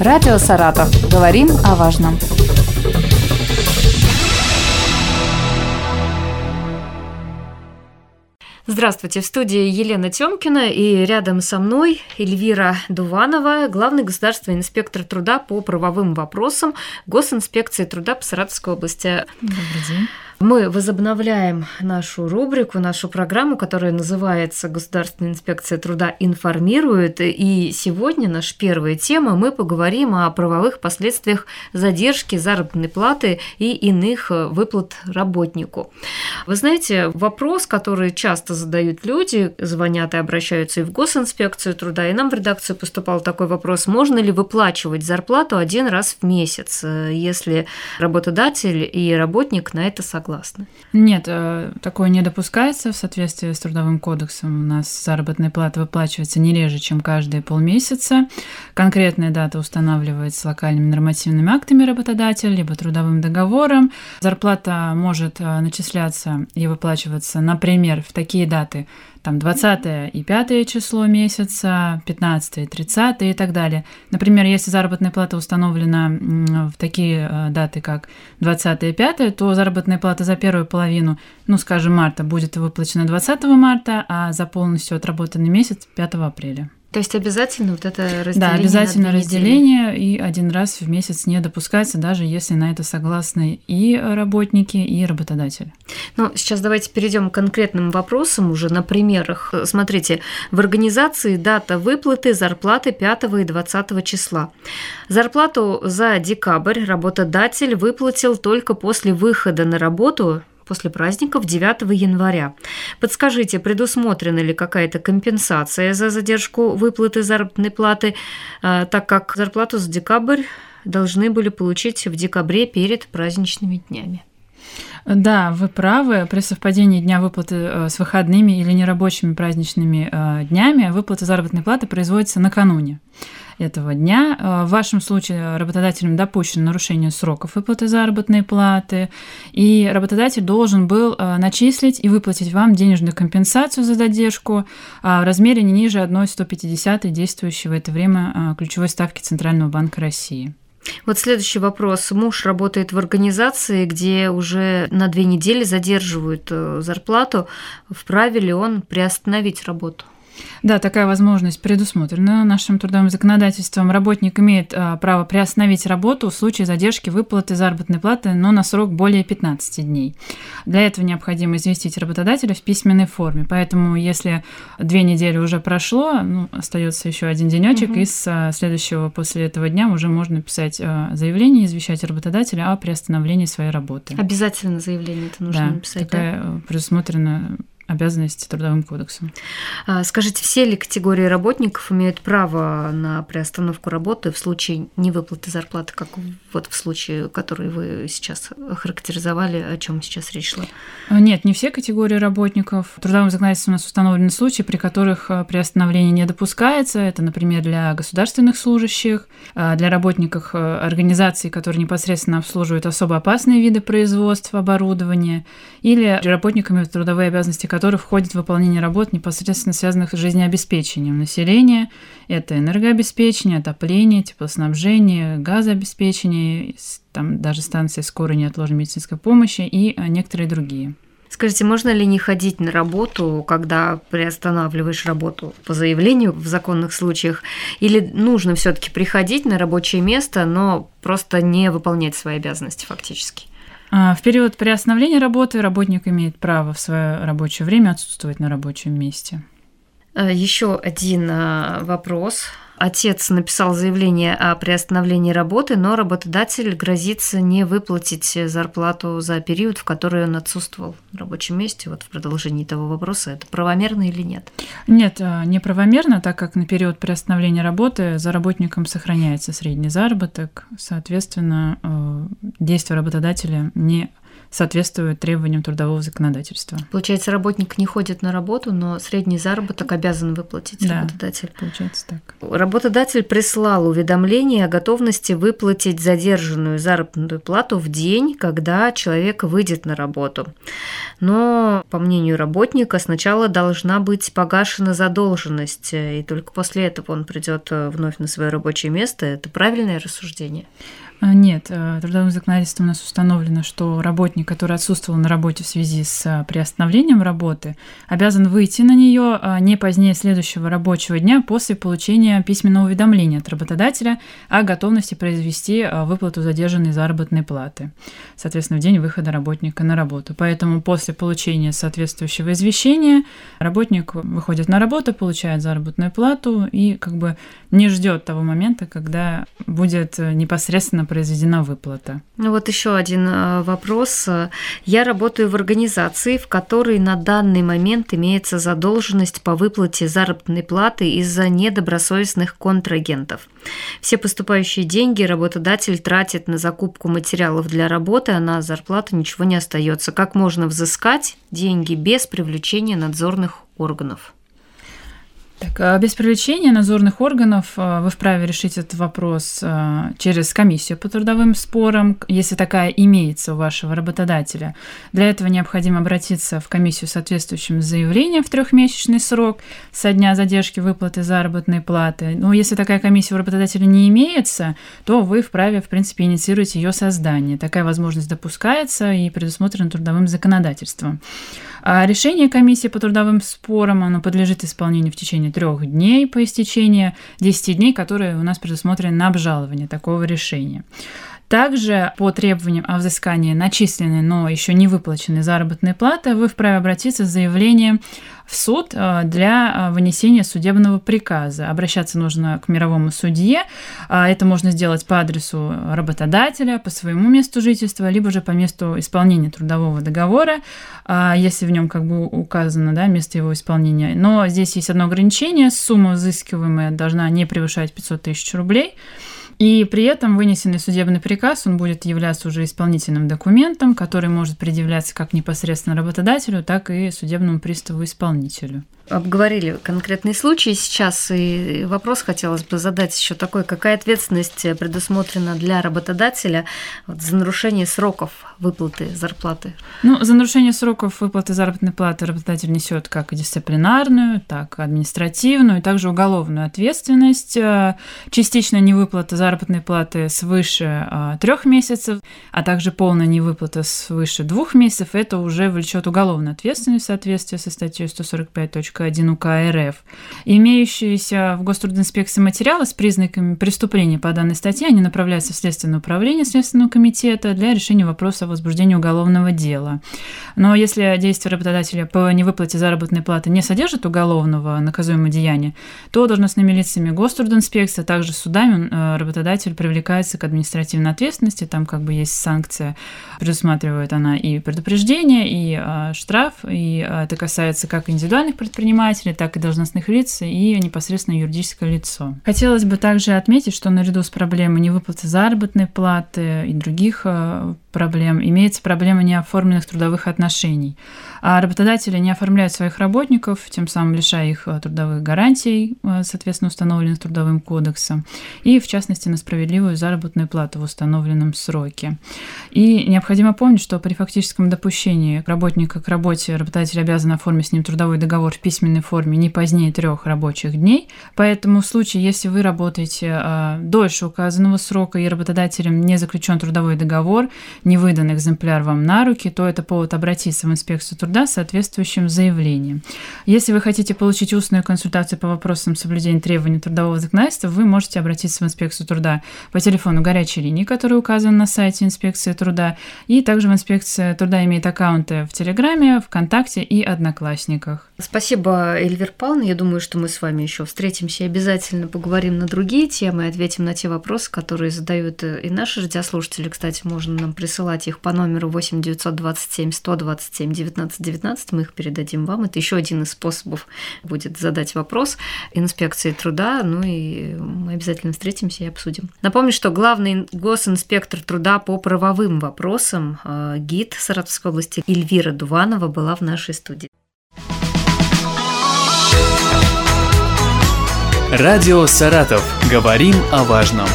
Радио «Саратов». Говорим о важном. Здравствуйте, в студии Елена Тёмкина и рядом со мной Эльвира Дуванова, главный государственный инспектор труда по правовым вопросам Госинспекции труда по Саратовской области. Добрый день. Мы возобновляем нашу рубрику, нашу программу, которая называется «Государственная инспекция труда информирует». И сегодня наша первая тема. Мы поговорим о правовых последствиях задержки заработной платы и иных э, выплат работнику. Вы знаете, вопрос, который часто задают люди, звонят и обращаются и в Госинспекцию труда, и нам в редакцию поступал такой вопрос, можно ли выплачивать зарплату один раз в месяц, э, если работодатель и работник на это согласны? Согласны? Нет, э, такое не допускается в соответствии с Трудовым кодексом. У нас заработная плата выплачивается не реже, чем каждые полмесяца. Конкретная дата устанавливается локальными нормативными актами работодателя, либо трудовым договором. Зарплата может э, начисляться и выплачиваться, например, в такие даты, там 20 и 5 число месяца, 15 и 30 и так далее. Например, если заработная плата установлена в такие э, даты, как 20 и 5, то заработная плата за первую половину, ну, скажем, марта будет выплачена 20 марта, а за полностью отработанный месяц 5 апреля. То есть обязательно вот это разделение? Да, обязательно разделение, и один раз в месяц не допускается, даже если на это согласны и работники, и работодатель. Ну, сейчас давайте перейдем к конкретным вопросам уже на примерах. Смотрите, в организации дата выплаты зарплаты 5 и 20 числа. Зарплату за декабрь работодатель выплатил только после выхода на работу после праздников 9 января. Подскажите, предусмотрена ли какая-то компенсация за задержку выплаты заработной платы, а, так как зарплату за декабрь должны были получить в декабре перед праздничными днями? Да, вы правы. При совпадении дня выплаты э, с выходными или нерабочими праздничными э, днями выплата заработной платы производится накануне этого дня. Э, в вашем случае работодателем допущено нарушение сроков выплаты заработной платы, и работодатель должен был начислить и выплатить вам денежную компенсацию за задержку в размере не ниже 1,150 действующей в это время ключевой ставки Центрального банка России. Вот следующий вопрос. Муж работает в организации, где уже на две недели задерживают э, зарплату. Вправе ли он приостановить работу? Да, такая возможность предусмотрена нашим трудовым законодательством. Работник имеет а, право приостановить работу в случае задержки выплаты заработной платы, но на срок более 15 дней. Для этого необходимо известить работодателя в письменной форме. Поэтому, если две недели уже прошло, ну, остается еще один денечек, угу. и с а, следующего после этого дня уже можно писать а, заявление, извещать работодателя о приостановлении своей работы. Обязательно заявление это нужно да, написать. Такая да? предусмотрена обязанности трудовым кодексом. А, скажите, все ли категории работников имеют право на приостановку работы в случае невыплаты зарплаты, как вот в случае, который вы сейчас характеризовали, о чем сейчас речь шла? Нет, не все категории работников. Трудовым законодательством у нас установлены случаи, при которых а, приостановление не допускается. Это, например, для государственных служащих, а, для работников организаций, которые непосредственно обслуживают особо опасные виды производства, оборудования, или работниками трудовые обязанности, который входит в выполнение работ, непосредственно связанных с жизнеобеспечением населения. Это энергообеспечение, отопление, теплоснабжение, газообеспечение, там даже станции скорой неотложной медицинской помощи и а, некоторые другие. Скажите, можно ли не ходить на работу, когда приостанавливаешь работу по заявлению в законных случаях? Или нужно все-таки приходить на рабочее место, но просто не выполнять свои обязанности фактически? А, в период приостановления работы работник имеет право в свое рабочее время отсутствовать на рабочем месте. Э, Еще один э, вопрос Отец написал заявление о приостановлении работы, но работодатель грозится не выплатить зарплату за период, в который он отсутствовал в рабочем месте. Вот в продолжении того вопроса, это правомерно или нет? Нет, э, не правомерно, так как на период приостановления работы за работником сохраняется средний заработок. Соответственно, э, действия работодателя не соответствует требованиям трудового законодательства. Получается, работник не ходит на работу, но средний заработок обязан выплатить да, работодатель. Получается так. Работодатель прислал уведомление о готовности выплатить задержанную заработную плату в день, когда человек выйдет на работу. Но, по мнению работника, сначала должна быть погашена задолженность, и только после этого он придет вновь на свое рабочее место. Это правильное рассуждение? А, нет, э, трудовым законодательством у нас установлено, что работник, который отсутствовал на работе в связи с э, приостановлением работы, обязан выйти на нее а, не позднее следующего рабочего дня после получения письменного уведомления от работодателя о готовности произвести э, выплату задержанной заработной платы, соответственно, в день выхода работника на работу. Поэтому после получения соответствующего извещения работник выходит на работу, получает заработную плату и как бы не ждет того момента, когда будет непосредственно произведена выплата. Ну вот еще один э, вопрос. Я работаю в организации, в которой на данный момент имеется задолженность по выплате заработной платы из-за недобросовестных контрагентов. Все поступающие деньги работодатель тратит на закупку материалов для работы, а на зарплату ничего не остается. Как можно взыскать деньги без привлечения надзорных органов? Так, а без привлечения надзорных органов а, вы вправе решить этот вопрос а, через комиссию по трудовым спорам, если такая имеется у вашего работодателя. Для этого необходимо обратиться в комиссию с соответствующим заявлением в трехмесячный срок со дня задержки выплаты заработной платы. Но если такая комиссия у работодателя не имеется, то вы вправе, в принципе, инициировать ее создание. Такая возможность допускается и предусмотрена трудовым законодательством. А решение комиссии по трудовым спорам оно подлежит исполнению в течение трех дней по истечении 10 дней, которые у нас предусмотрены на обжалование такого решения. Также по требованиям о взыскании начисленной, но еще не выплаченной заработной платы вы вправе обратиться с заявлением в суд э, для э, вынесения судебного приказа. Обращаться нужно к мировому судье. А это можно сделать по адресу работодателя, по своему месту жительства, либо же по месту исполнения трудового договора, если в нем как бы указано да, место его исполнения. Но здесь есть одно ограничение. Сумма взыскиваемая должна не превышать 500 тысяч рублей. И при этом вынесенный судебный приказ, он будет являться уже исполнительным документом, который может предъявляться как непосредственно работодателю, так и судебному приставу-исполнителю обговорили конкретные случаи сейчас, и вопрос хотелось бы задать еще такой, какая ответственность предусмотрена для работодателя за нарушение сроков выплаты зарплаты? Ну, за нарушение сроков выплаты заработной платы работодатель несет как дисциплинарную, так и административную, и также уголовную ответственность. Частичная невыплата заработной платы свыше а, трех месяцев, а также полная невыплата свыше двух месяцев, это уже влечет уголовную ответственность в соответствии со статьей 145 1 УК РФ. Имеющиеся в Гострудинспекции материалы с признаками преступления по данной статье, они направляются в Следственное управление Следственного комитета для решения вопроса о возбуждении уголовного дела. Но если действие работодателя по невыплате заработной платы не содержит уголовного наказуемого деяния, то должностными лицами Гострудинспекции, а также судами э, работодатель привлекается к административной ответственности, там как бы есть санкция, предусматривает она и предупреждение, и э, штраф, и э, это касается как индивидуальных предпринимателей, так и должностных лиц и непосредственно юридическое лицо. Хотелось бы также отметить, что наряду с проблемой невыплаты заработной платы и других э, проблем имеется проблема неоформленных трудовых отношений. А работодатели не оформляют своих работников, тем самым лишая их э, трудовых гарантий, э, соответственно, установленных Трудовым кодексом, и, в частности, на справедливую заработную плату в установленном сроке. И необходимо помнить, что при фактическом допущении работника к работе работодатель обязан оформить с ним трудовой договор в письменной форме не позднее трех рабочих дней. Поэтому в случае, если вы работаете э, дольше указанного срока и работодателем не заключен трудовой договор, не выдан экземпляр вам на руки, то это повод обратиться в инспекцию труда с соответствующим заявлением. Если вы хотите получить устную консультацию по вопросам соблюдения требований трудового законодательства, вы можете обратиться в инспекцию труда по телефону горячей линии, который указан на сайте инспекции труда, и также в инспекции труда имеет аккаунты в Телеграме, ВКонтакте и Одноклассниках. Спасибо, Эльвир Павловна. Я думаю, что мы с вами еще встретимся и обязательно поговорим на другие темы, ответим на те вопросы, которые задают и наши радиослушатели. Кстати, можно нам присылать присылать их по номеру 8 927 127 19 19. Мы их передадим вам. Это еще один из способов будет задать вопрос инспекции труда. Ну и мы обязательно встретимся и обсудим. Напомню, что главный госинспектор труда по правовым вопросам, э, гид Саратовской области Эльвира Дуванова была в нашей студии. Радио «Саратов». Говорим о важном.